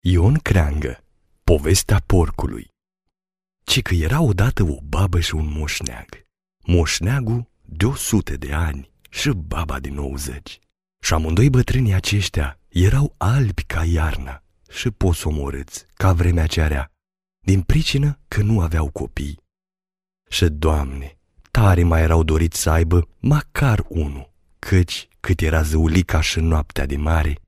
Ion Creangă Povestea porcului Ci că era odată o babă și un moșneag. Moșneagul de o sute de ani și baba din 90. Și amândoi bătrânii aceștia erau albi ca iarna și posomorâți ca vremea cearea, din pricină că nu aveau copii. Și, Doamne, tare mai erau doriți să aibă măcar unul, căci cât era zăulica și noaptea de mare,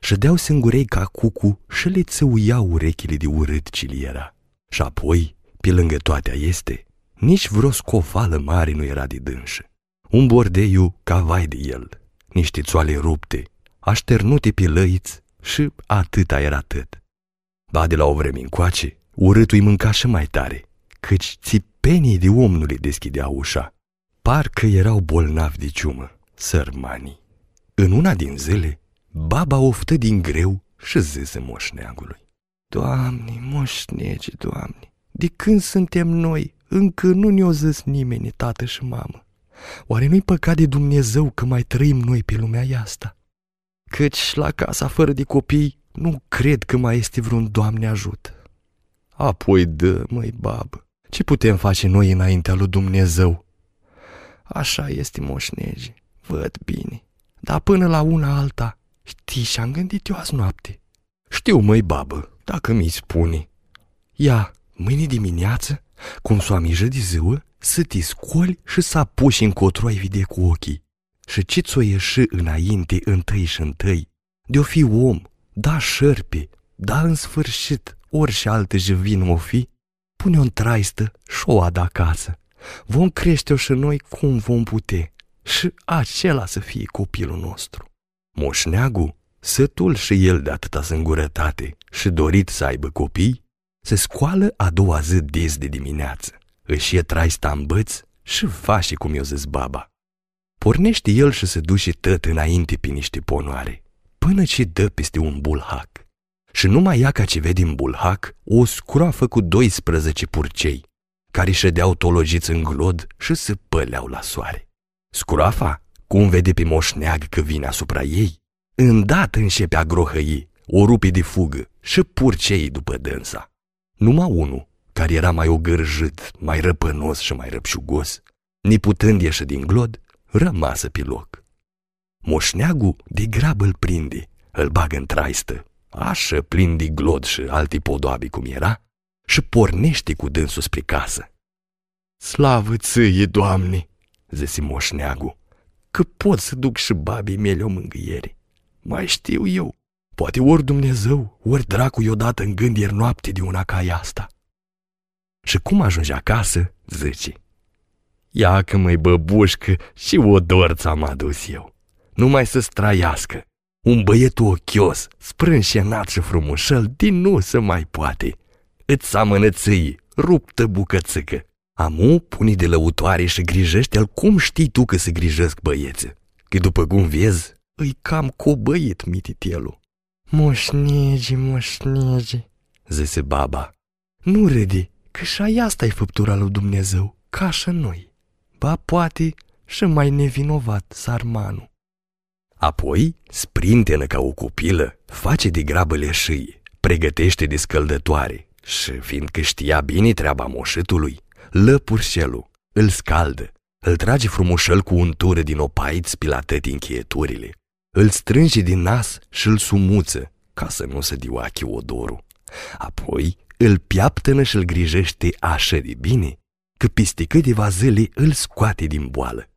Șădeau singurei ca cucu și le țăuiau urechile de urât ce li era. Și apoi, pe lângă toate este, nici vreo scofală mare nu era de dânșă. Un bordeiu ca vai de el, niște țoale rupte, așternute pe lăiți și atâta era tot. Ba de la o vreme încoace, urâtul îi mânca și mai tare, căci țipenii de om nu le deschidea ușa. Parcă erau bolnavi de ciumă, sărmanii. În una din zile, Baba oftă din greu și zise moșneagului. Doamne, moșnege, Doamne, de când suntem noi, încă nu ne-o zis nimeni, tată și mamă. Oare nu-i păcat de Dumnezeu că mai trăim noi pe lumea asta? Căci la casa fără de copii nu cred că mai este vreun Doamne ajută. Apoi dă, măi, babă, ce putem face noi înaintea lui Dumnezeu? Așa este moșnege, văd bine, dar până la una alta Știi și-am gândit eu azi noapte. Știu, măi, babă, dacă mi spune. Ia, mâine dimineață, cum s-o amijă de ziua, să te scoli și să apuci încotro ai vede cu ochii. Și ce ți-o ieși înainte, întâi și întâi, de-o fi om, da șerpe, da în sfârșit, orice altă jevin o fi, pune-o în traistă și o ada acasă. Vom crește-o și noi cum vom putea și acela să fie copilul nostru. Moșneagul, sătul și el de atâta singurătate și dorit să aibă copii, se scoală a doua zi des de dimineață, își e trai stambăț și face cum i-o zis baba. Pornește el și se duce tot înainte pe niște ponoare, până ce dă peste un bulhac. Și numai ia ca ce vede în bulhac o scroafă cu 12 purcei, care ședeau tologiți în glod și se păleau la soare. Scroafa cum vede pe moșneag că vine asupra ei, îndată începe a grohăi, o rupe de fugă și purcei după dânsa. Numai unul, care era mai ogârjit, mai răpănos și mai răpșugos, neputând ieși din glod, rămasă pe loc. Moșneagul de grabă îl prinde, îl bagă în traistă, așa plin de glod și alte podoabe cum era, și pornește cu dânsul spre casă. Slavă ție, Doamne!" zise moșneagul că pot să duc și babii mele o mângâiere. Mai știu eu, poate ori Dumnezeu, ori dracu i-o dat în gând ieri noapte de una ca asta. Și cum ajunge acasă, zice, Ia că măi băbușcă și o dorț ți-am adus eu. Numai să-ți trăiască. Un băiet ochios, sprânșenat și frumușel, din nu se mai poate. Îți seamănă ții, ruptă bucățică. Amu pune de lăutoare și grijește-l cum știi tu că se grijesc băiețe. Că după cum vezi, îi cam cobăit mititelul. Moșnegi, moșnegi, zise baba. Nu râde, că și asta e făptura lui Dumnezeu, ca și noi. Ba poate și mai nevinovat sarmanul. Apoi, sprintenă ca o copilă, face de grabă leșâie, pregătește de scăldătoare și, fiindcă știa bine treaba moșetului, lă purșelul, îl scaldă, îl trage frumușel cu untură din opaiți pe la tăti încheieturile, îl strânge din nas și îl sumuță, ca să nu se dioache odorul. Apoi îl piaptănă și îl grijește așa de bine, că peste câteva zile îl scoate din boală.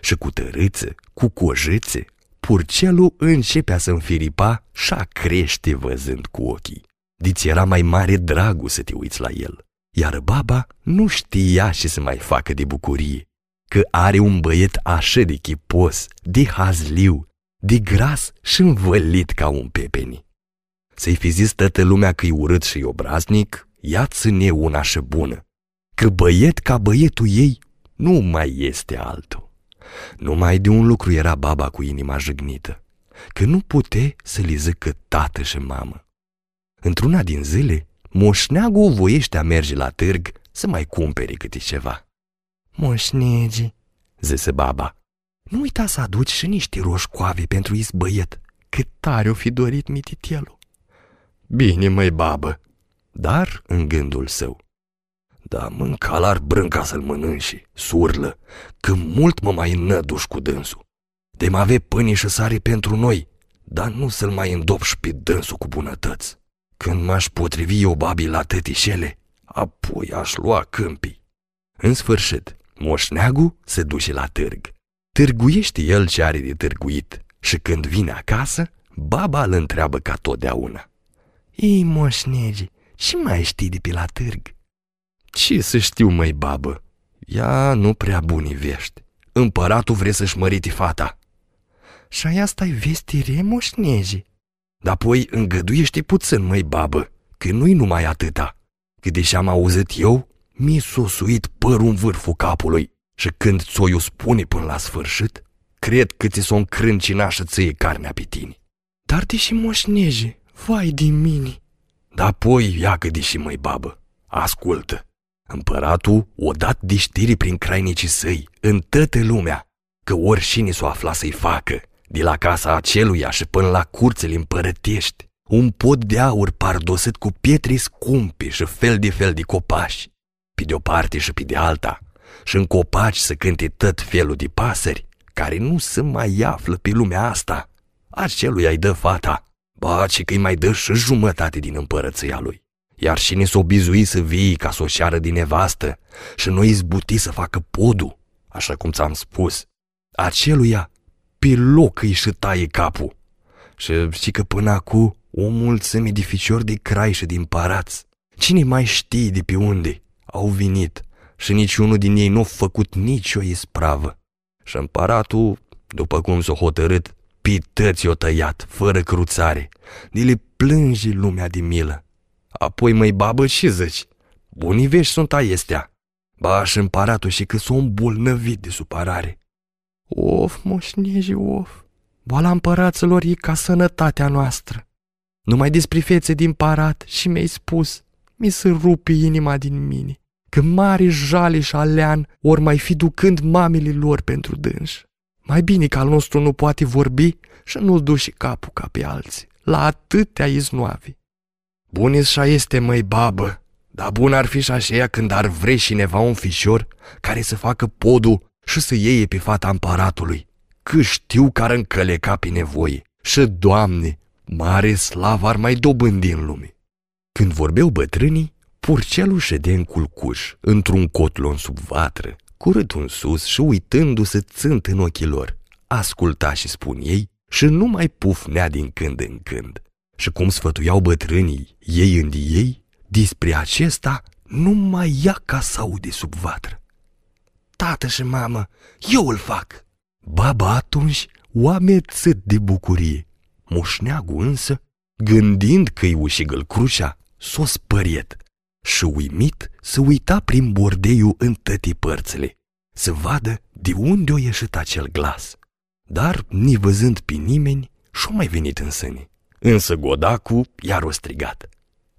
Și cu tărâță, cu cojețe, purcelul începea să înfiripa și a crește văzând cu ochii. Diți era mai mare dragul să te uiți la el iar baba nu știa ce să mai facă de bucurie, că are un băiet așa de chipos, de hazliu, de gras și învălit ca un pepeni. Să-i fi zis toată lumea că-i urât și obraznic, ea ține una și bună, că băiet ca băietul ei nu mai este altul. Numai de un lucru era baba cu inima jignită, că nu pute să li zică tată și mamă. Într-una din zile, moșneagul voiește a merge la târg să mai cumpere câte ceva. Moșnegi, zise baba, nu uita să aduci și niște roșcoave pentru izbăiet, cât tare o fi dorit mititelul. Bine, măi, babă. Dar, în gândul său, da, mânca la brânca să-l mănânși, surlă, că mult mă mai înnăduș cu dânsul. De mă ave pâini și sare pentru noi, dar nu să-l mai îndopși pe dânsul cu bunătăți. Când m-aș potrivi eu babii la tătișele, apoi aș lua câmpii. În sfârșit, moșneagul se duce la târg. Târguiește el ce are de târguit și când vine acasă, baba îl întreabă ca totdeauna. Ei, moșnegi, ce mai știi de pe la târg? Ce să știu, măi, babă? Ea nu prea buni vești. Împăratul vrea să-și măriti fata. Și aia stai vestire, moșnegi? Dar apoi îngăduiește puțin, măi, babă, că nu-i numai atâta. Că deși am auzit eu, mi-e sosuit părul în vârful capului și când ți-o spune până la sfârșit, cred că ți s-o încrâncina și ție carnea pe tine. Dar deși moșneje, vai din mine. Dar apoi ia că deși măi babă, ascultă. Împăratul o dat de știri prin crainicii săi, în toată lumea, că oricine s-o afla să-i facă, de la casa aceluia și până la curțele împărătești, un pod de aur pardosit cu pietre scumpe și fel de fel de copaci, pe de o parte și pe de alta, și în copaci să cânte tot felul de pasări, care nu se mai află pe lumea asta. Acelui ai dă fata, ba, ci că-i mai dă și jumătate din împărăția lui. Iar și ne s-o bizui să vii ca să o șeară din nevastă și nu izbuti să facă podul, așa cum ți-am spus. Aceluia pe loc îi și taie capul. Și știi că până acum o mulțime de ficiori de crai și din parați. Cine mai știe de pe unde au venit și niciunul din ei nu a făcut nicio ispravă. Și împăratul, după cum s-a hotărât, pități o tăiat, fără cruțare, de le plânge lumea de milă. Apoi măi babă și zici, bunii vești sunt aiestea. Ba și împăratul și că s-o îmbolnăvit de supărare. Of, moșneji, of, boala împăraților e ca sănătatea noastră. Numai despre fețe din parat și mi-ai spus, mi se rupe inima din mine, că mari jale și alean ori mai fi ducând mamele lor pentru dânși. Mai bine că al nostru nu poate vorbi și nu-l duci capul ca pe alții, la atâtea iznoavi. Bun și este, măi, babă, dar bun ar fi și așa când ar vreși cineva un fișor care să facă podul și să iei pe fata împăratului, că știu că ar încăleca pe nevoie. Și, Doamne, mare slavă ar mai dobândi în lume. Când vorbeau bătrânii, purcelul șede în culcuș, într-un cotlon sub vatră, cu în sus și uitându-se țânt în ochii lor. Asculta și spun ei și nu mai pufnea din când în când. Și cum sfătuiau bătrânii, ei în ei, despre acesta nu mai ia ca să aude sub vatră. Tată și mamă, eu îl fac! Baba atunci o amețit de bucurie. Moșneagul însă, gândind că-i ușigăl crucea, s-o spăriet și uimit să uita prin bordeiul în toate părțile, să vadă de unde o ieșit acel glas. Dar, ni văzând pe nimeni, și-o mai venit în sâne. Însă Godacu iar o strigat.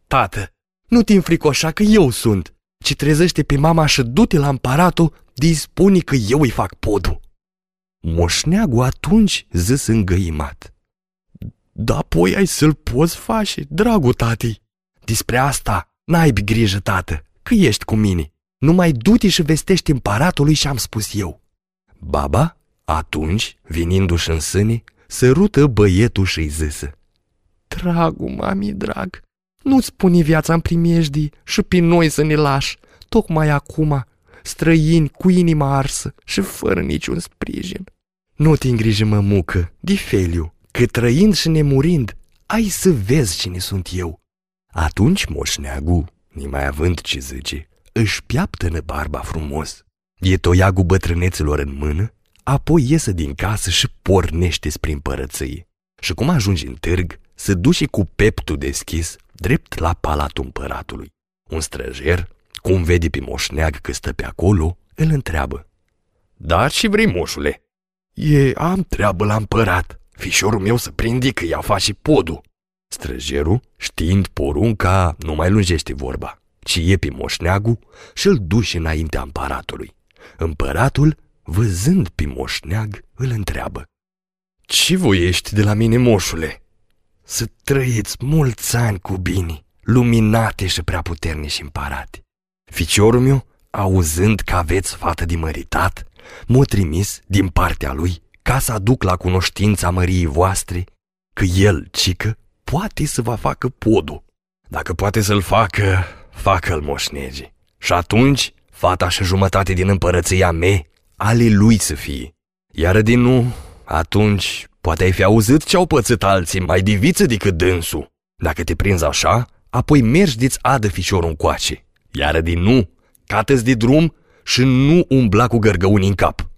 Tată, nu te înfricoșa că eu sunt, ci trezește pe mama și du-te la împăratul, dispune că eu îi fac podul. Moșneagul atunci zis îngăimat. Da, apoi ai să-l poți face, dragul tati. Despre asta n-ai grijă, tată, că ești cu mine. Numai du-te și vestești împăratului și am spus eu. Baba, atunci, vinindu-și în sâne, sărută băietul și-i zisă. Dragul, mami, drag, nu-ți pune viața în primejdii și pe noi să ne lași, tocmai acum, străini cu inima arsă și fără niciun sprijin. Nu te îngriji, mămucă, de feliu, că trăind și nemurind, ai să vezi cine sunt eu. Atunci moșneagul, nimai având ce zice, își piaptă barba frumos, e toiagul bătrâneților în mână, apoi iese din casă și pornește spre împărăție. Și cum ajungi în târg, se duce cu peptul deschis drept la palatul împăratului. Un străjer, cum vede pe moșneag că stă pe acolo, îl întreabă. Da, și vrei, moșule? E, am treabă la împărat. Fișorul meu să prinde că ea face podul. Străjerul, știind porunca, nu mai lungește vorba, ci e pe moșneagul și îl duce înaintea împăratului. Împăratul, văzând pe moșneag, îl întreabă. Ce voiești de la mine, moșule?" Să trăiți mulți ani cu bine, luminate și prea puternici împărate. Ficiorul meu, auzând că aveți fată de măritat, m-a trimis din partea lui ca să aduc la cunoștința măriei voastre că el, cică, poate să vă facă podul. Dacă poate să-l facă, facă-l moșnege. Și atunci, fata și jumătate din împărăția mea, ale lui să fie. Iar din nu, atunci poate ai fi auzit ce-au pățit alții mai diviță decât dânsul. Dacă te prinzi așa, apoi mergi de-ți adă fișorul încoace. Iar din nu, cată de drum și nu umbla cu gărgăuni în cap.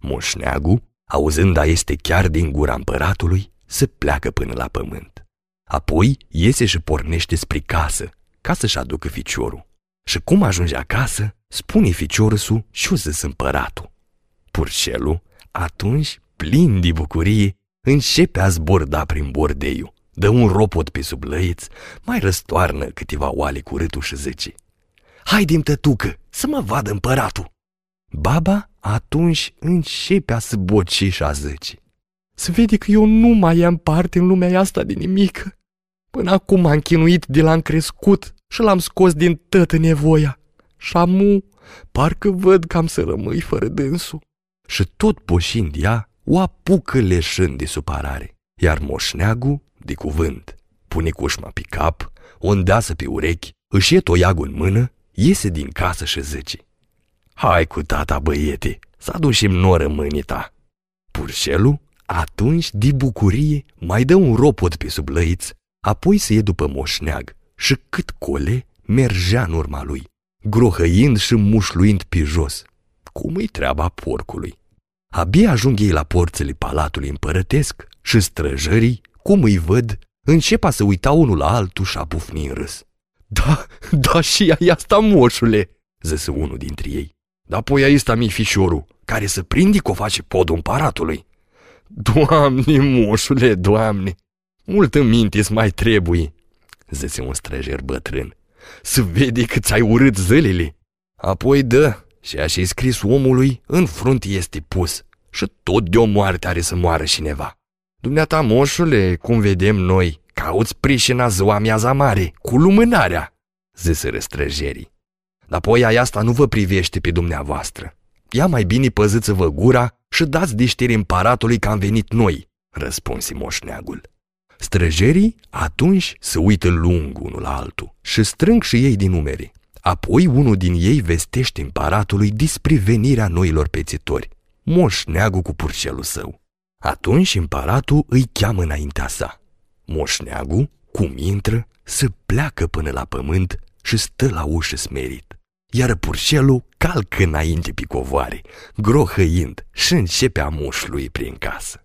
Moșneagul, auzând a este chiar din gura împăratului, se pleacă până la pământ. Apoi iese și pornește spre casă, ca să-și aducă ficiorul. Și cum ajunge acasă, spune ficiorul su și o zis împăratul. Purcelul, atunci, plin de bucurie, începe a zborda prin bordeiu, dă un ropot pe sub lăiț, mai răstoarnă câteva oale cu râtul și zice Haide-mi, tătucă, să mă vadă împăratul! Baba atunci începe a se boci și a zice Se vede că eu nu mai am parte în lumea asta de nimic. Până acum am chinuit de l-am crescut și l-am scos din tătă nevoia. Și amu, parcă văd că am să rămâi fără dânsul. Și tot poșind ea, o apucă leșând de supărare. Iar moșneagul, de cuvânt, pune cușma pe cap, o îndeasă pe urechi, își e toiagul în mână, iese din casă și zice Hai cu tata, băiete, să aducem noră mâinii ta. Purșelul, atunci, de bucurie, mai dă un ropot pe sub lăiț, apoi se e după moșneag și cât cole mergea în urma lui, grohăind și mușluind pe jos. Cum-i treaba porcului? Abia ajung ei la porțile palatului împărătesc și străjării, cum îi văd, începa să uita unul la altul și a bufni în râs. Da, da și ai asta, moșule, zăse unul dintre ei. Da, apoi aici sta mi fișorul, care să prindi că o face podul împăratului. Doamne, moșule, doamne, multă minte mai trebuie, zise un străjer bătrân. Să vede că ți-ai urât zălile. Apoi dă, și așa scris omului, în frunte este pus. Și tot de o moarte are să moară cineva. Dumneata, moșule, cum vedem noi, cauți prișina ziua miaza mare, cu lumânarea, zise răstrăjerii. Dar apoi aia asta nu vă privește pe dumneavoastră. Ia mai bine păziți-vă gura și dați de știri împăratului că am venit noi, răspunsi moșneagul. Străjerii atunci se uită lung unul la altul și strâng și ei din numere. Apoi unul din ei vestește împăratului despre venirea noilor pețitori, moșneagul cu purcelul său. Atunci împăratul îi cheamă înaintea sa. Moșneagul, cum intră, se pleacă până la pământ și stă la ușă smerit. Iar purcelul calcă înainte pe covoare, grohăind și începe a mușlui prin casă.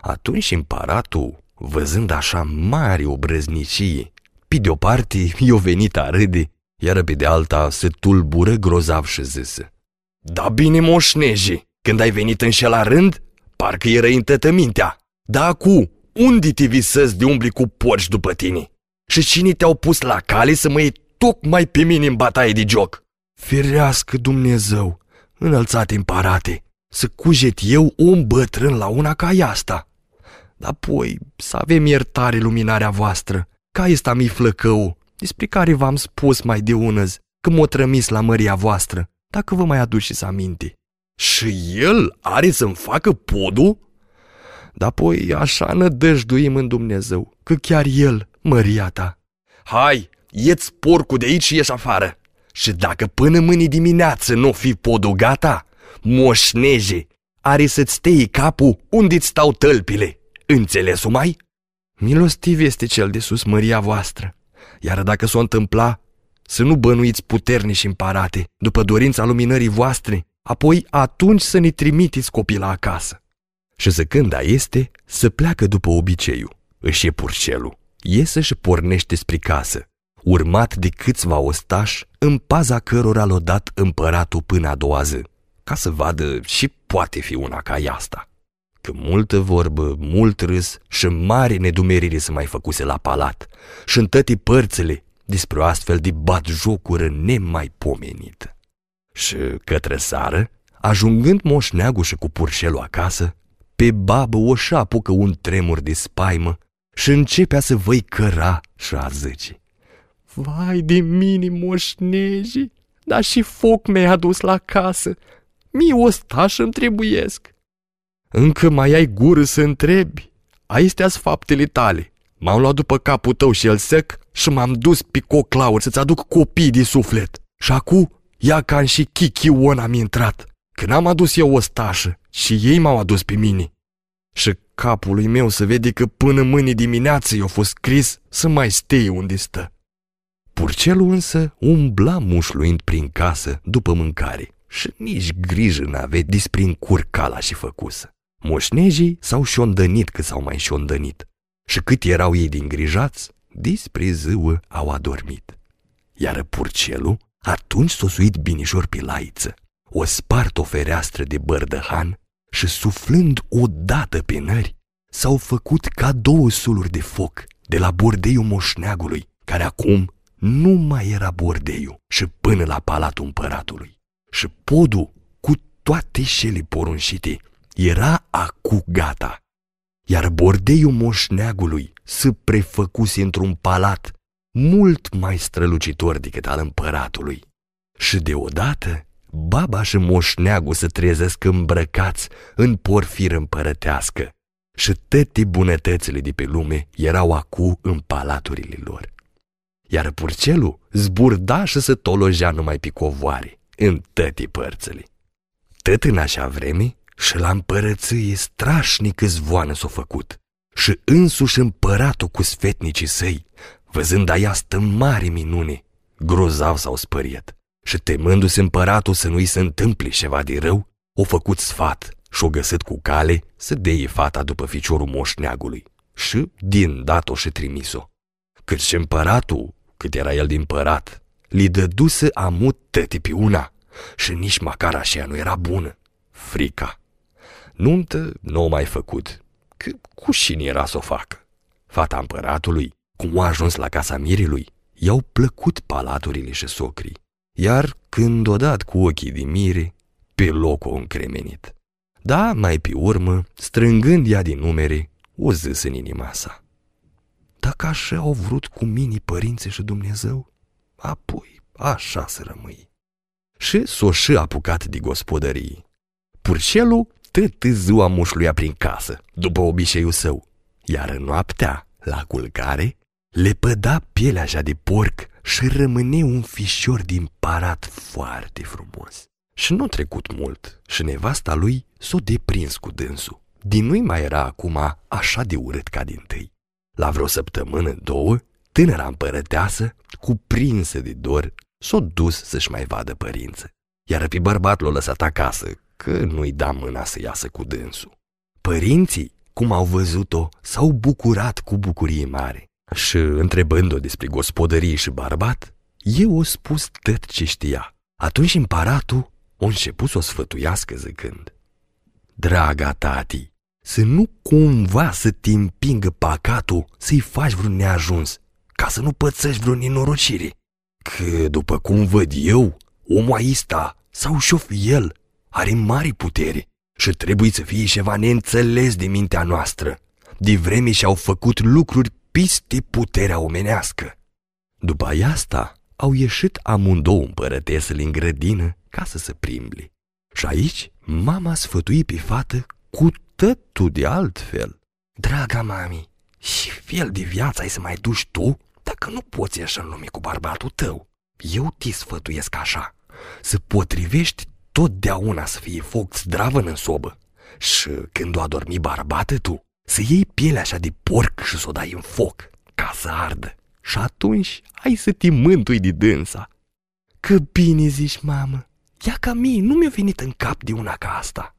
Atunci împăratul, văzând așa mari obrăznicii, pe de o parte i-o venit a râde, iar pe de alta se tulbură grozav și zise Da bine, moșneji, când ai venit în la rând, parcă era în mintea. Da, cu, unde te visezi de umbli cu porci după tine? Și cine te-au pus la cale să mă iei tocmai pe mine în bataie de joc? Firească Dumnezeu, înălțate împărate, să cujet eu un bătrân la una ca asta. Apoi să avem iertare luminarea voastră, ca este mi flăcău, despre care v-am spus mai de unăzi, că m-o trămis la măria voastră, dacă vă mai aduceți aminte. Și el are să-mi facă podul? Dar apoi așa nădăjduim în Dumnezeu, că chiar el, măria ta. Hai, ieți porcul de aici și ieși afară. Și dacă până mâine dimineață nu fi podul gata, moșneje, are să-ți tei capul unde-ți stau tălpile. Înțelesul mai? Milostiv este cel de sus, măria voastră. Iar dacă s-o întâmpla, să nu bănuiți puternici împarate, după dorința luminării voastre, apoi atunci să ne trimiteți copila acasă. Și zăcând a este, să pleacă după obiceiul. Își e purcelul, iese și pornește spre casă, urmat de câțiva ostași, în paza cărora l-a dat împăratul până a doua zi, ca să vadă și poate fi una ca asta. Că multă vorbă, mult râs și mare nedumerire se mai făcuse la palat și în toate părțile despre o astfel de bat jocură nemaipomenită. Și către sară, ajungând moșneagul și cu purșelul acasă, pe babă o apucă un tremur de spaimă și începea să văi căra și a zice. Vai de mine, moșneji, dar și foc mi-ai adus la casă. Mie o stașă îmi trebuiesc. Încă mai ai gură să întrebi? Aistea faptele tale. M-am luat după capul tău și el sec și m-am dus pe coclaur să-ți aduc copii de suflet. Și acum, ia ca și Kiki on am intrat. Când am adus eu o stașă și ei m-au adus pe mine. Și capului meu să vede că până mâine dimineață i-a fost scris să mai stea unde stă. Purcelul însă umbla mușluind prin casă după mâncare și nici grijă n-avea despre încurcala și făcusă. Moșnejii s-au șondănit cât s-au mai șondănit și cât erau ei din grijați, despre ziua au adormit. Iar purcelul atunci s-o suit binișor pe laiță, o spart o fereastră de bărdăhan și suflând odată pe nări, s-au făcut ca două suluri de foc de la bordeiul moșneagului, care acum nu mai era bordeiul și până la palatul împăratului. Și podul, cu toate șele porunșite, era acu gata. Iar bordeiul moșneagului se prefăcuse într-un palat mult mai strălucitor decât al împăratului. Și deodată, baba și moșneagul se trezesc îmbrăcați în porfir împărătească și toate bunătățile de pe lume erau acu în palaturile lor. Iar purcelul zburda și se tolojea numai pe covoare, în toate părțile. Tot în așa vreme, și la împărăție strașnic zvoană s-o făcut. Și însuși împăratul cu sfetnicii săi, văzând aiastă mare minune, grozav s-au spăriet. Și temându-se împăratul să nu-i se întâmple ceva de rău, o făcut sfat și-o găsit cu cale să deie fata după ficiorul moșneagului. Și din dat-o și trimis-o. Cât și împăratul, cât era el din părat, li dăduse amut tăti pe una și nici măcar așa nu era bună. Frica. Nuntă nu o mai făcut, că cu cine era să o facă. Fata împăratului, cum a ajuns la casa mirilui, i-au plăcut palaturile și socrii, iar când o dat cu ochii de mire, pe loc o încremenit. Da, mai pe urmă, strângând ea din numere, o zis în inima sa. Dacă așa au vrut cu mine părinții și Dumnezeu, apoi așa să rămâi. Și s-o și apucat de gospodării. Purcelul tot ziua mușluia prin casă, după obiceiul său, iar în noaptea, la culcare, le păda pielea așa de porc și rămâne un fișor din parat foarte frumos. Și nu trecut mult și nevasta lui s-o deprins cu dânsul. Din nu mai era acum așa de urât ca din tâi. La vreo săptămână, două, tânăra împărăteasă, cuprinsă de dor, s-o dus să-și mai vadă părință. Iar pe bărbat l-o lăsat acasă, că nu-i da mâna să iasă cu dânsul. Părinții, cum au văzut-o, s-au bucurat cu bucurie mare și, întrebând-o despre gospodărie și bărbat, eu o spus tot ce știa. Atunci împăratul o început să o sfătuiască zicând, Draga tati, să nu cumva să te împingă păcatul să-i faci vreun neajuns, ca să nu pățești vreo nenorocire. Că, după cum văd eu, omul aista sau șof el are mari putere și trebuie să fie ceva neînțeles de mintea noastră, de vreme și-au făcut lucruri piste puterea omenească. După asta, au ieșit amândouă împărătesele în grădină ca să se primbli. Și aici, mama sfătui pe fată cu tătul de altfel. Draga mami, și fel de viață ai să mai duci tu dacă nu poți ieși în lume cu bărbatul tău. Eu te sfătuiesc așa, să potrivești totdeauna să fie foc zdravă în sobă. Și când o adormi barbată tu, să iei pielea așa de porc și să o dai în foc, ca să ardă. Și atunci ai să te mântui de dânsa. Că bine zici, mamă, ia ca mie, nu mi-a venit în cap de una ca asta.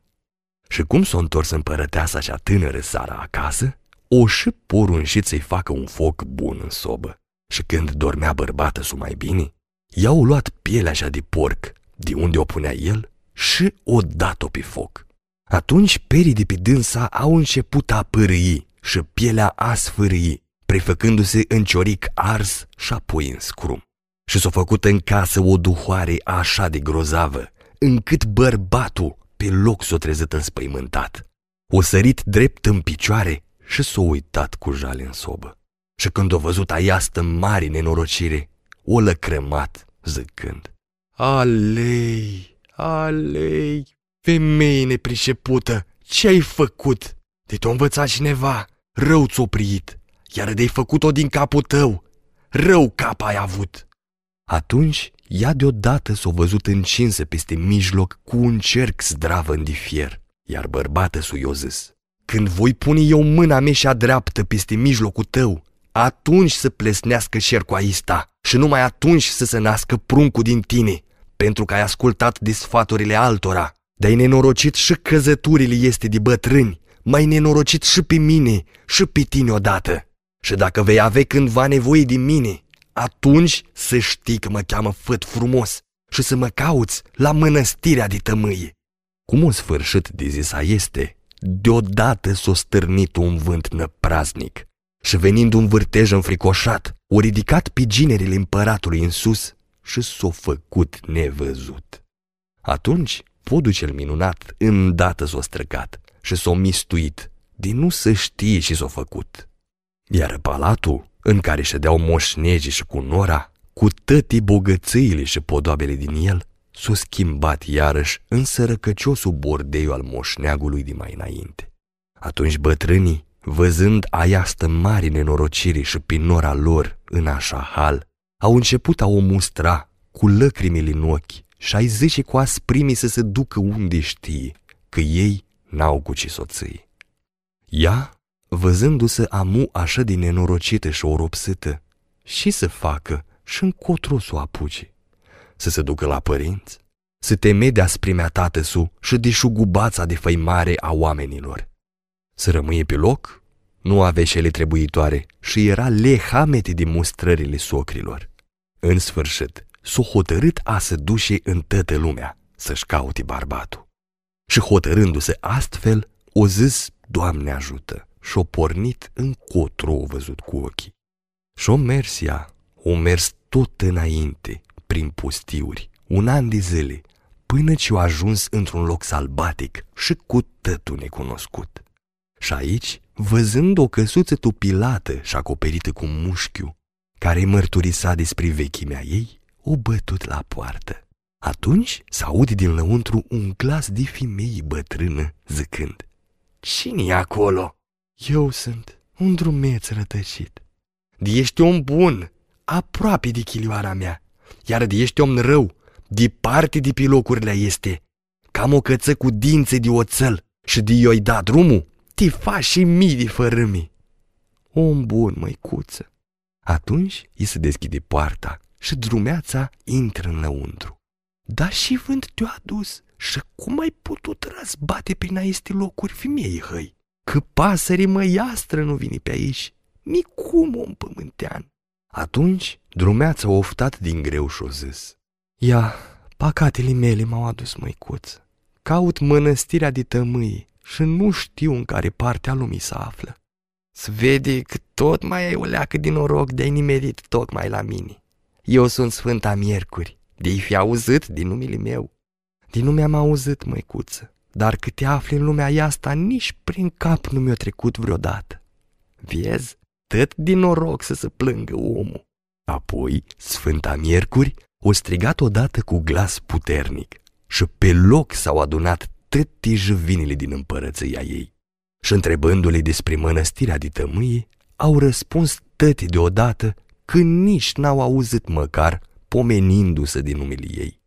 Și cum s-a întors împărăteasa așa tânără Sara acasă, o și porunșit să-i facă un foc bun în sobă. Și când dormea bărbată su mai bine, i-au luat pielea așa de porc de unde o punea el și o dat-o pe foc. Atunci perii de pe dânsa au început a pârâi și pielea a sfârâi, prefăcându-se în cioric ars și apoi în scrum. Și s-a făcut în casă o duhoare așa de grozavă, încât bărbatul pe loc s-a trezit înspăimântat. O sărit drept în picioare și s-a uitat cu jale în sobă. Și când o văzut aiastă mari nenorocire, o lăcrămat, zicând, Alei, alei, femeie nepricepută, ce ai făcut? De te-a învățat cineva, rău ți-o priit, iar de-ai făcut-o din capul tău, rău cap ai avut. Atunci, ea deodată s-o văzut încinsă peste mijloc cu un cerc zdravă în difier, iar bărbată su i-o zis, Când voi pune eu mâna mea și-a dreaptă peste mijlocul tău, atunci să plesnească șercul aista și numai atunci să se nască pruncul din tine, pentru că ai ascultat de sfaturile altora, de-ai nenorocit și căzăturile este de bătrâni, mai nenorocit și pe mine și pe tine odată. Și dacă vei avea cândva nevoie de mine, atunci să știi că mă cheamă făt frumos și să mă cauți la mănăstirea de tămâie. Cum un sfârșit de zisa este, deodată s-o stârnit un vânt năpraznic și venind un vârtej înfricoșat, o ridicat pe ginerile împăratului în sus și s-o făcut nevăzut. Atunci, podul cel minunat îndată s-o străcat și s-o mistuit, din nu să știe și s-o făcut. Iar palatul, în care ședeau moșnegii și cu nora, cu tătii bogățâile și podoabele din el, s-o schimbat iarăși în sărăcăciosul bordeiu al moșneagului de mai înainte. Atunci bătrânii, văzând aiastă mari nenorocire și prin nora lor în așa hal, au început a o mustra cu lăcrimile în ochi și ai zice cu asprimii să se ducă unde știe, că ei n-au cu ce soții. Ea, văzându-se amu așa de nenorocită și oropsită, și să facă și încotro să o apuce, să se ducă la părinți, să teme de asprimea tatăsu și de șugubața de făimare a oamenilor. Să rămâie pe loc, nu avea șele trebuitoare și era lehamete de mustrările socrilor. În sfârșit, s-o hotărât a se duce în toată lumea să-și caute barbatul. Și hotărându-se astfel, o zis, Doamne ajută, și-o pornit încotro o văzut cu ochii. Și-o mers ea, o mers tot înainte, prin pustiuri, un an de zile, până ce a ajuns într-un loc salbatic și cu tătul necunoscut. Și aici, văzând o căsuță tupilată și acoperită cu mușchiu, care mărturisa despre vechimea ei, o bătut la poartă. Atunci s-aude din lăuntru un glas de femei bătrână zicând cine e acolo?" Eu sunt un drumeț rătăcit. De ești om bun, aproape de chilioara mea, iar de ești om rău, departe de pilocurile este. Cam o căță cu dințe de oțel și de i da drumul, te faci și mii de fărâmi. Om bun, măicuță. Atunci îi se deschide poarta și drumeața intră înăuntru. Da și vânt te-a adus și cum ai putut răzbate prin aeste locuri femeii hăi? Că pasăre măiastră nu vine pe aici, nicum om pământean. Atunci drumeața a oftat din greu și-o zis. Ia, pacatele mele m-au adus măicuț. Caut mănăstirea de tămâie și nu știu în care parte a lumii să află. Se vede că tot mai ai o leacă din noroc de-ai nimerit tocmai la mine. Eu sunt Sfânta Miercuri, de-i fi auzit din numele meu. Din nume am auzit, măicuță, dar cât te afli în lumea asta, nici prin cap nu mi-a trecut vreodată. Vezi, tot din noroc să se plângă omul. Apoi, Sfânta Miercuri o strigat odată cu glas puternic și pe loc s-au adunat tăti jăvinile din împărăția ei. Și întrebându-le despre mănăstirea de tămâie, au răspuns tăti deodată că nici n-au auzit măcar pomenindu-se din numele ei.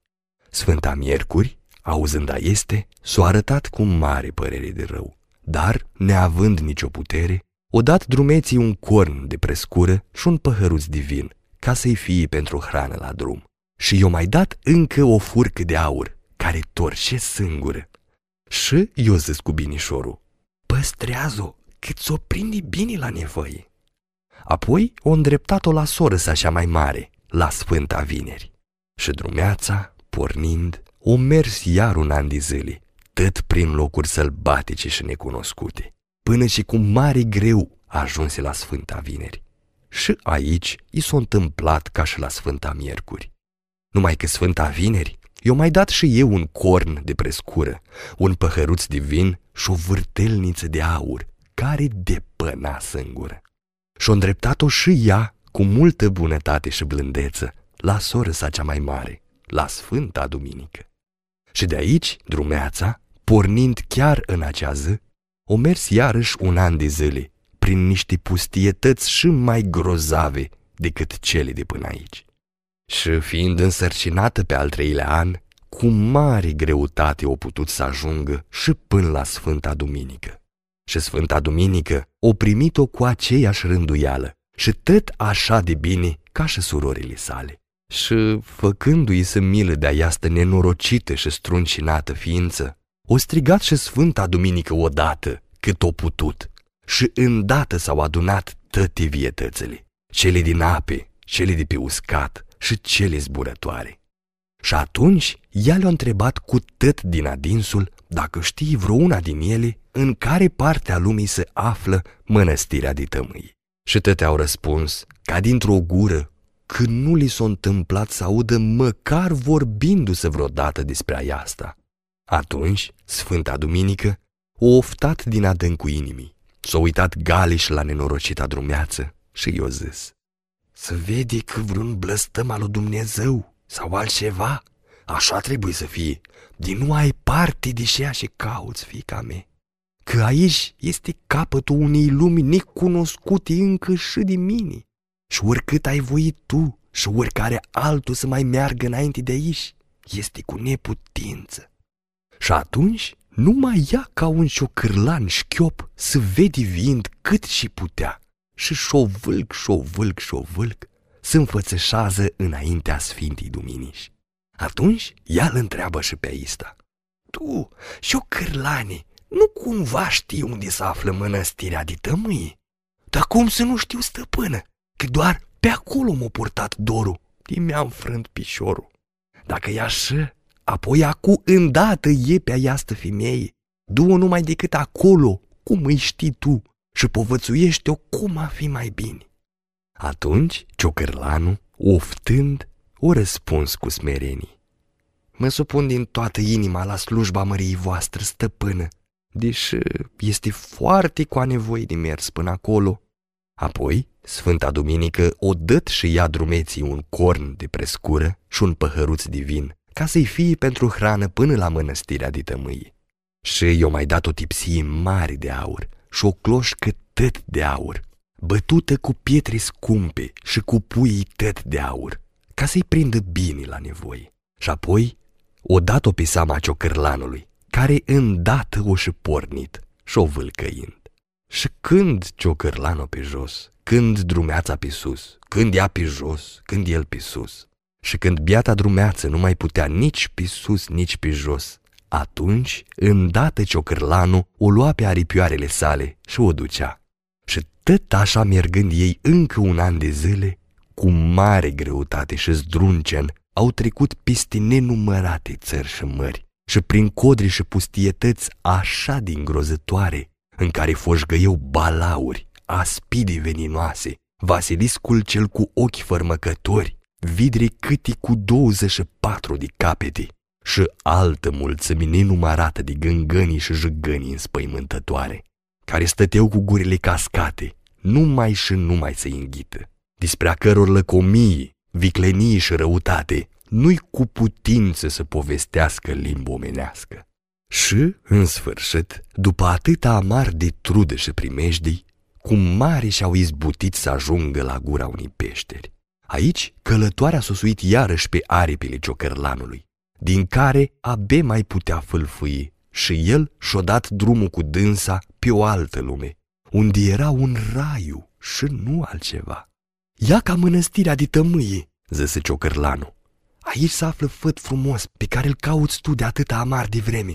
Sfânta Miercuri, auzând a este, s-a arătat cu mare părere de rău, dar, neavând nicio putere, o dat drumeții un corn de prescură și un păhăruț divin, ca să-i fie pentru hrană la drum. Și i-o mai dat încă o furcă de aur, care torce singură. Și i-o zis cu binișorul, păstrează-o, cât s-o prinde bine la nevoie. Apoi o îndreptat-o la soră sa cea mai mare, la Sfânta Vineri. Și drumeața, pornind, o mers iar un an de zile, tot prin locuri sălbatice și necunoscute, până și cu mare greu ajunse la Sfânta Vineri. Și aici i s-a întâmplat ca și la Sfânta Miercuri. Numai că Sfânta Vineri i-a mai dat și eu un corn de prescură, un păhăruț de vin și o vârtelniță de aur, care depăna sângură. Și-o îndreptat-o și ea cu multă bunătate și blândeță la soră sa cea mai mare, la Sfânta Duminică. Și de aici, drumeața, pornind chiar în acea zi, o mers iarăși un an de zile, prin niște pustietăți și mai grozave decât cele de până aici. Și fiind însărcinată pe al treilea an, cu mare greutate o putut să ajungă și până la Sfânta Duminică. Și Sfânta Duminică o primit-o cu aceeași rânduială și tot așa de bine ca și surorile sale. Și, făcându-i să milă de aiastă nenorocită și struncinată ființă, o strigat și Sfânta Duminică odată, cât o putut, și îndată s-au adunat toate vietățile, cele din ape, cele de pe uscat și cele zburătoare. Și atunci ea le-a întrebat cu tot din adinsul dacă știi vreuna din ele în care parte a lumii se află mănăstirea de tămâi. Și tăte au răspuns, ca dintr-o gură, că nu li s-a întâmplat să audă măcar vorbindu-se vreodată despre aiasta. Atunci, Sfânta Duminică, o oftat din adâncul inimii, s-a uitat galiș la nenorocita drumeață și i-a zis, Să vede că vreun blăstăm al lui Dumnezeu sau altceva, așa trebuie să fie, din nu ai parte de ceea ce cauți, fica mea. Că aici este capătul unei lumi necunoscute încă și de mine. Și oricât ai voit tu și oricare altul să mai meargă înainte de aici, este cu neputință. Și atunci nu mai ia ca un ciocârlan șchiop să vede vind cât și putea și șovâlc, șovâlc, șovâlc să înfățășează înaintea Sfintei Duminici. Atunci ea îl întreabă și pe Aista. Tu, șocârlane, nu cumva știi unde se află mănăstirea de tămâie? Dar cum să nu știu, stăpână? Că doar pe acolo m-a purtat dorul, din mi-am frânt pișorul. Dacă e așa, apoi acu îndată e pe aiastă femeie, du-o numai decât acolo, cum îi știi tu, și povățuiește-o cum a fi mai bine. Atunci, ciocârlanul, oftând, o răspuns cu smerenii. Mă supun din toată inima la slujba măriei voastră, stăpână, deși este foarte cu nevoie de mers până acolo. Apoi, Sfânta Duminică o dăt și ia drumeții un corn de prescură și un păhăruț de vin, ca să-i fie pentru hrană până la mănăstirea de tămâie. Și i-o mai dat o tipsie mare de aur și o cloșcă tăt de aur, bătută cu pietre scumpe și cu puii tăt de aur, ca să-i prindă bine la nevoie. Și apoi o dat-o pe seama ciocârlanului, care îndată o și pornit și-o vâlcăind. Și când ciocârlanul pe jos, când drumeața pe sus, când ea pe jos, când el pe sus, și când biata drumeață nu mai putea nici pe sus, nici pe jos, atunci, îndată ciocârlanul o lua pe aripioarele sale și o ducea. Și tot așa mergând ei încă un an de zile, cu mare greutate și zdruncen, au trecut peste nenumărate țări și mări și prin codri și pustietăți așa din grozătoare, în care foșgăiau balauri, aspide veninoase, Vasiliscul cel cu ochi fărmăcători, vidre câte cu 24 de capete și altă mulțime nenumărată de gângănii și jăgănii înspăimântătoare, care stăteau cu gurile cascate, numai și numai să înghită, despre a căror lăcomii, viclenii și răutate nu-i cu putință să povestească limba omenească. Și, în sfârșit, după atâta amar de trude și primejdii, cum mare și-au izbutit să ajungă la gura unei peșteri. Aici, călătoarea s-a suit iarăși pe aripile ciocărlanului, din care abe mai putea fâlfâi și el și-a dat drumul cu dânsa pe o altă lume, unde era un raiu și nu altceva. Ia ca mănăstirea de tămâie, zise ciocărlanul. Aici se află făt frumos pe care îl cauți tu de atâta amar de vreme.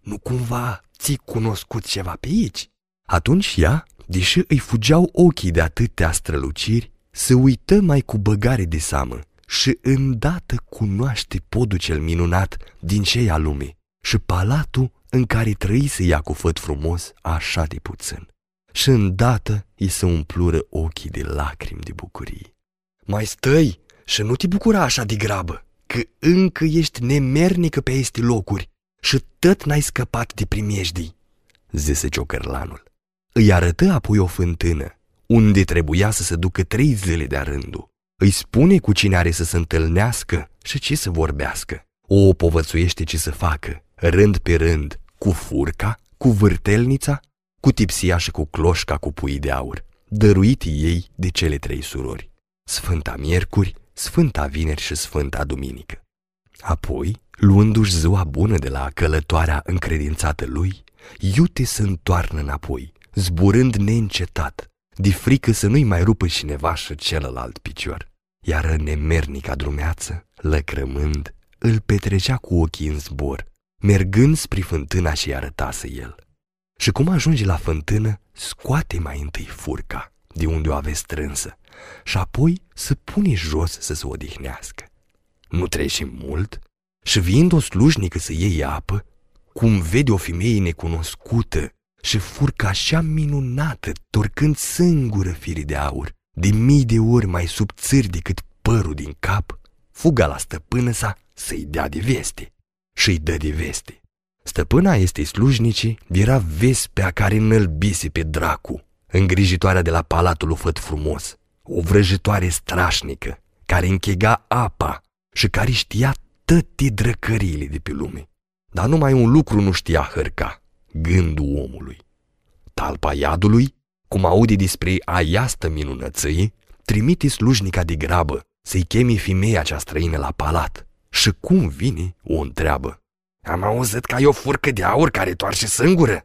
Nu cumva ți cunoscut ceva pe aici? Atunci ea, deși îi fugeau ochii de atâtea străluciri, se uită mai cu băgare de seamă și îndată cunoaște podul cel minunat din ceia lume și palatul în care trăise ea cu făt frumos așa de puțin. Și îndată îi se umplură ochii de lacrimi de bucurie. Mai stăi și nu te bucura așa de grabă, că încă ești nemernică pe este locuri și tot n-ai scăpat de primejdii, zise ciocărlanul. Îi arătă apoi o fântână, unde trebuia să se ducă trei zile de-a rândul. Îi spune cu cine are să se întâlnească și ce să vorbească. O povățuiește ce să facă, rând pe rând, cu furca, cu vârtelnița, cu tipsia și cu cloșca cu pui de aur, dăruit ei de cele trei surori, Sfânta Miercuri, Sfânta Vineri și Sfânta Duminică. Apoi, luându-și ziua bună de la călătoarea încredințată lui, iute să întoarnă înapoi, zburând neîncetat, de frică să nu-i mai rupă cineva și celălalt picior. Iar nemernica drumeață, lăcrămând, îl petrecea cu ochii în zbor, mergând spre fântâna și arătase el. Și cum ajunge la fântână, scoate mai întâi furca, de unde o ave strânsă, și apoi să pune jos să se odihnească. Nu trece mult și viind o slujnică să iei apă, cum vede o femeie necunoscută și furca așa minunată, torcând singură firii de aur, de mii de ori mai subțiri decât părul din cap, fuga la stăpână sa să-i dea de veste. Și-i dă de veste. Stăpâna este slujnicii era vespea care înălbise pe dracu, îngrijitoarea de la palatul lui Făt frumos, o vrăjitoare strașnică, care închega apa și care știa toate drăcăriile de pe lume. Dar numai un lucru nu știa hărca, gândul omului. Talpa iadului, cum aude despre aiastă minunățăie, trimite slujnica de grabă să-i chemi femeia cea străină la palat. Și cum vine, o întreabă. Am auzit că ai o furcă de aur care toarce sângură.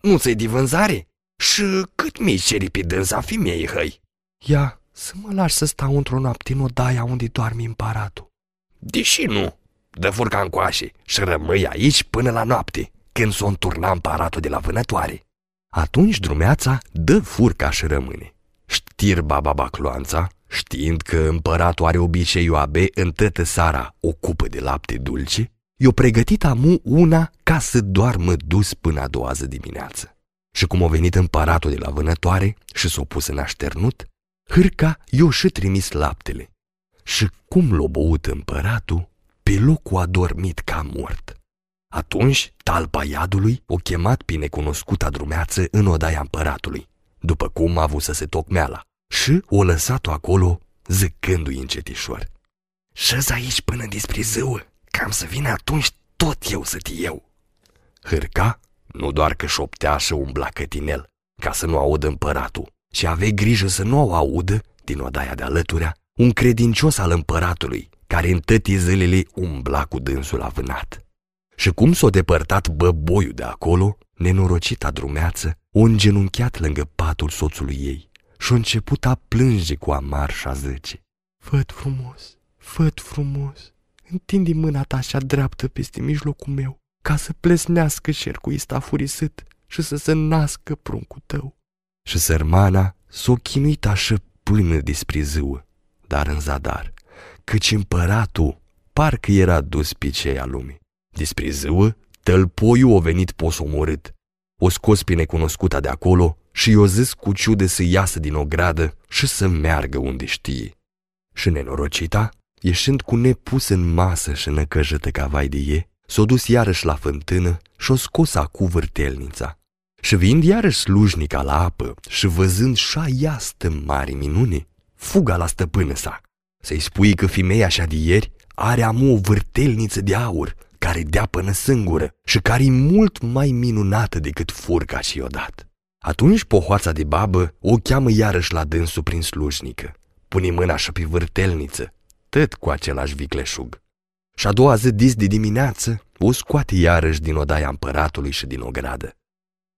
Nu ți-ai de vânzare? Și cât mi-ai ceri pe dânsa femeii, hăi? Ia, să mă lași să stau într-o noapte în odaia unde doarme împăratul. Deși nu, dă furca în coașe și rămâi aici până la noapte, când s-o înturna împăratul de la vânătoare. Atunci drumeața dă furcaș și rămâne. Știr baba bacloanța, știind că împăratul are obiceiul a be în tătă sara o cupă de lapte dulce, i-o pregătit amu una ca să doarmă dus până a doua zi dimineață. Și cum a venit împăratul de la vânătoare și s-o pus în așternut, hârca i-o și trimis laptele. Și cum l-a băut împăratul, pe locul a dormit ca mort. Atunci, talpa iadului o chemat pe necunoscuta drumeață în odaia împăratului, după cum a avut să se tocmeala, și o lăsat-o acolo, zicându-i încetișor. Șez aici până despre zău, cam să vină atunci tot eu să te iau. Hârca nu doar că șoptea și umbla cătinel, ca să nu audă împăratul, și avea grijă să nu o audă, din odaia de alăturea, un credincios al împăratului, care în tătii zilele umbla cu dânsul la vânat. Și cum s-o depărtat băboiul de acolo, nenorocita drumeață, o îngenunchiat lângă patul soțului ei și-a început a plânge cu amar și a zice, Făt frumos, făt frumos, întinde mâna ta așa dreaptă peste mijlocul meu, ca să plesnească șercuista furisât și să se nască pruncul tău. Și sărmana s-o chinuit așa până despre ziua, dar în zadar, căci împăratul parcă era dus pe ceea lumii. Despre ziua, tălpoiul a venit posomorât, o scos pe necunoscuta de acolo și i-o zis cu ciude să iasă din o gradă și să meargă unde știe. Și nenorocita, ieșind cu nepus în masă și năcăjătă ca vai de ei, s-o dus iarăși la fântână și-o scos acu vârtelnița. Și vind iarăși slujnica la apă și văzând șa iastă mare minune, fuga la stăpână sa. Să-i spui că femeia așa de ieri are amu o vârtelniță de aur care dea până singură și care e mult mai minunată decât furca și dat. Atunci pohoața de babă o cheamă iarăși la dânsul prin slujnică. Pune mâna și pe vârtelniță, tot cu același vicleșug. Și a doua zi dis de dimineață o scoate iarăși din odaia împăratului și din ogradă.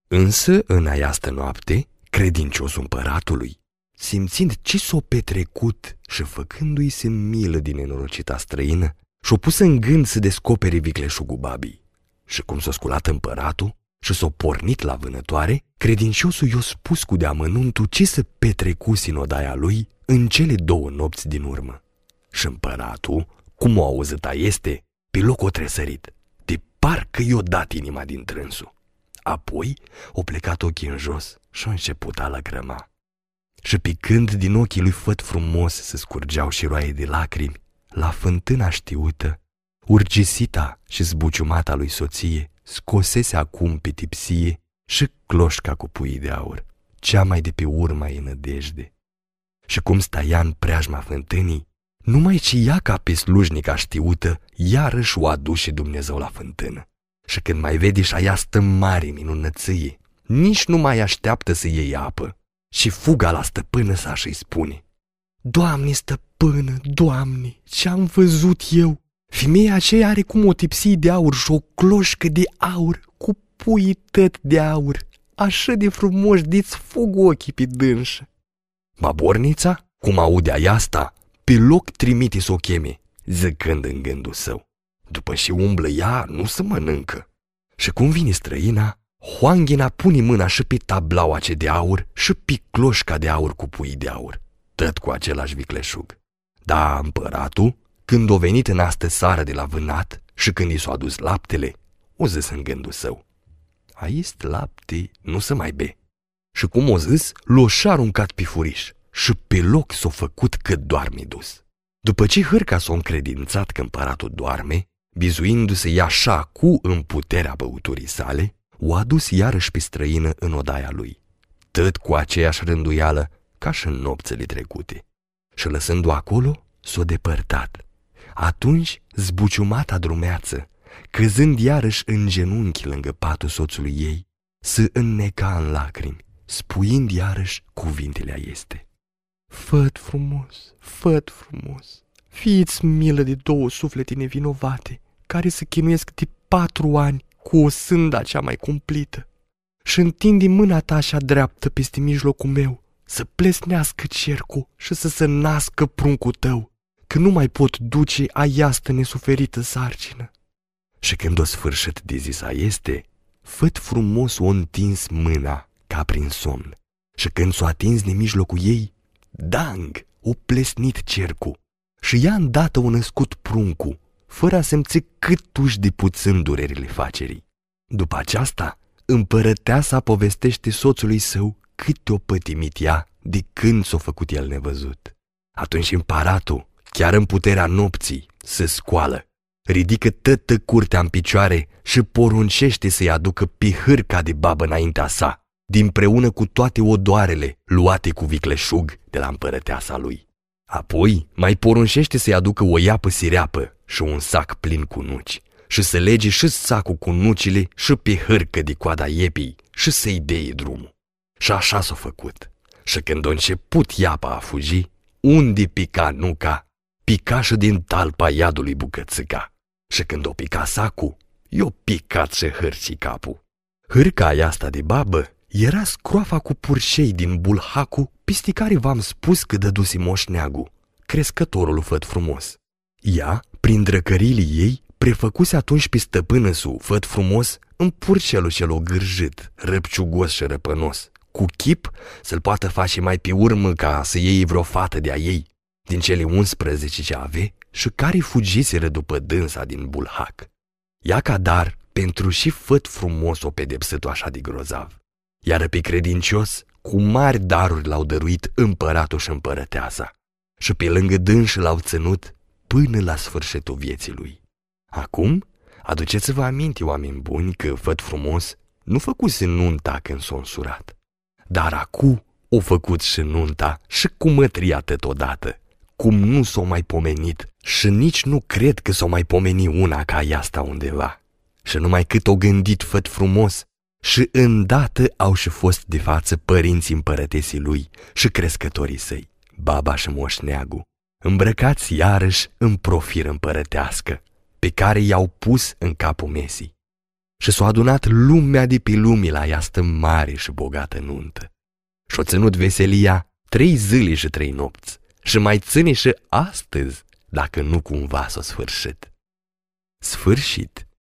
Însă, în aiastă noapte, credinciosul împăratului, simțind ce s-o petrecut și făcându-i se milă din nenorocita străină, și-o pus în gând să descopere vicleșugul babii. Și cum s-a sculat împăratul și s-a pornit la vânătoare, credinciosul i-a spus cu deamănuntul ce să petrecusi în odaia lui în cele două nopți din urmă. Și împăratul, cum o auzit a este, pe loc o tresărit, de parcă i-o dat inima din trânsul. Apoi o plecat ochii în jos și a început a lăgrăma. Și picând din ochii lui făt frumos se scurgeau și roaie de lacrimi, la fântâna știută, urgisita și zbuciumata lui soție scosese acum pe tipsie și cloșca cu pui de aur, cea mai de pe urma ei nădejde. Și cum staia în preajma fântânii, numai ce ea ca pe slujnica știută, iarăși o aduce Dumnezeu la fântână. Și când mai vede și aia stă mare minunăție, nici nu mai așteaptă să iei apă. Și fuga la stăpână sa și-i spune, Doamne stăpână, Doamne, ce-am văzut eu? Femeia aceea are cum o tipsie de aur și o cloșcă de aur cu pui tăt de aur. Așa de frumos de-ți fug ochii pe dânșă. Babornița, cum aude aia asta, pe loc trimite să o cheme, zicând în gândul său. După și umblă ea, nu se mănâncă. Și cum vine străina, Hoanghina pune mâna și pe tablaua ce de aur și pe cloșca de aur cu pui de aur, tot cu același vicleșug. Da, împăratul, când o venit în astă sară de la vânat și când i s-a adus laptele, o zis în gândul său. Aici lapte nu se mai be. Și cum o zis, l-o și aruncat pe furiș și pe loc s-o făcut cât doarme dus. După ce hârca s-o încredințat că împăratul doarme, bizuindu-se ea așa cu în puterea băuturii sale, o adus iarăși pe străină în odaia lui, tot cu aceeași rânduială ca și în nopțele trecute. Și lăsându-o acolo, s-o depărtat. Atunci, zbuciumata drumeață, căzând iarăși în genunchi lângă patul soțului ei, să înneca în lacrimi, spuind iarăși cuvintele este. Făt frumos, făt frumos, fiți milă de două suflete nevinovate, care să chinuiesc de patru ani cu o sânda cea mai cumplită și întinde mâna ta așa dreaptă peste mijlocul meu, să plesnească cercul și să se nască pruncul tău, că nu mai pot duce aiastă nesuferită sarcină. Și când o sfârșit de zisa este, făt frumos o întins mâna ca prin somn. Și când s-o atins de mijlocul ei, dang, o plesnit cercul. Și ea îndată o născut pruncul, fără a simți cât tuși de puțin durerile facerii. După aceasta, împărăteasa povestește soțului său cât o pătimit ea de când s-o făcut el nevăzut. Atunci împăratul, chiar în puterea nopții, se scoală, ridică tătă curtea în picioare și poruncește să-i aducă pihârca de babă înaintea sa, dinpreună cu toate odoarele luate cu vicleșug de la împărăteasa lui. Apoi mai poruncește să-i aducă o iapă sireapă și un sac plin cu nuci și să lege și sacul cu nucile și pe hârcă de coada iepii și să-i deie drumul. Și așa s-a făcut. Și când a început iapa a fugi, unde pica nuca, pica și din talpa iadului bucățica. Și când o pica sacul, i-o picat și hârcii capul. Hârca aia asta de babă era scroafa cu purșei din bulhacu, peste care v-am spus că dădusi moșneagul, crescătorul făt frumos. Ea, prin drăcărilii ei, prefăcuse atunci pe stăpână su, făt frumos, în purcelul cel ogârjit, răpciugos și răpănos, cu chip să-l poată face mai pe urmă ca să iei vreo fată de-a ei, din cele 11 ce ave și care fugiseră după dânsa din bulhac. Ia ca dar pentru și făt frumos o pedepsăt așa de grozav. Iar pe credincios, cu mari daruri l-au dăruit împăratul și împărăteasa și pe lângă dânși l-au ținut până la sfârșitul vieții lui. Acum, aduceți-vă aminte, oameni buni, că făt frumos nu făcuse nunta când s-a însurat. Dar acum o făcut și nunta și cu mătria totodată, cum nu s-o mai pomenit și nici nu cred că s-o mai pomeni una ca asta undeva. Și numai cât o gândit făt frumos și îndată au și fost de față părinții împărătesii lui și crescătorii săi, baba și moșneagul, îmbrăcați iarăși în profir împărătească, pe care i-au pus în capul mesii. Și s-a adunat lumea de pe lumii la iastă mare și bogată nuntă. Și-o ținut veselia trei zile și trei nopți și mai ține și astăzi, dacă nu cumva s-o sfârșit. Sfârșit.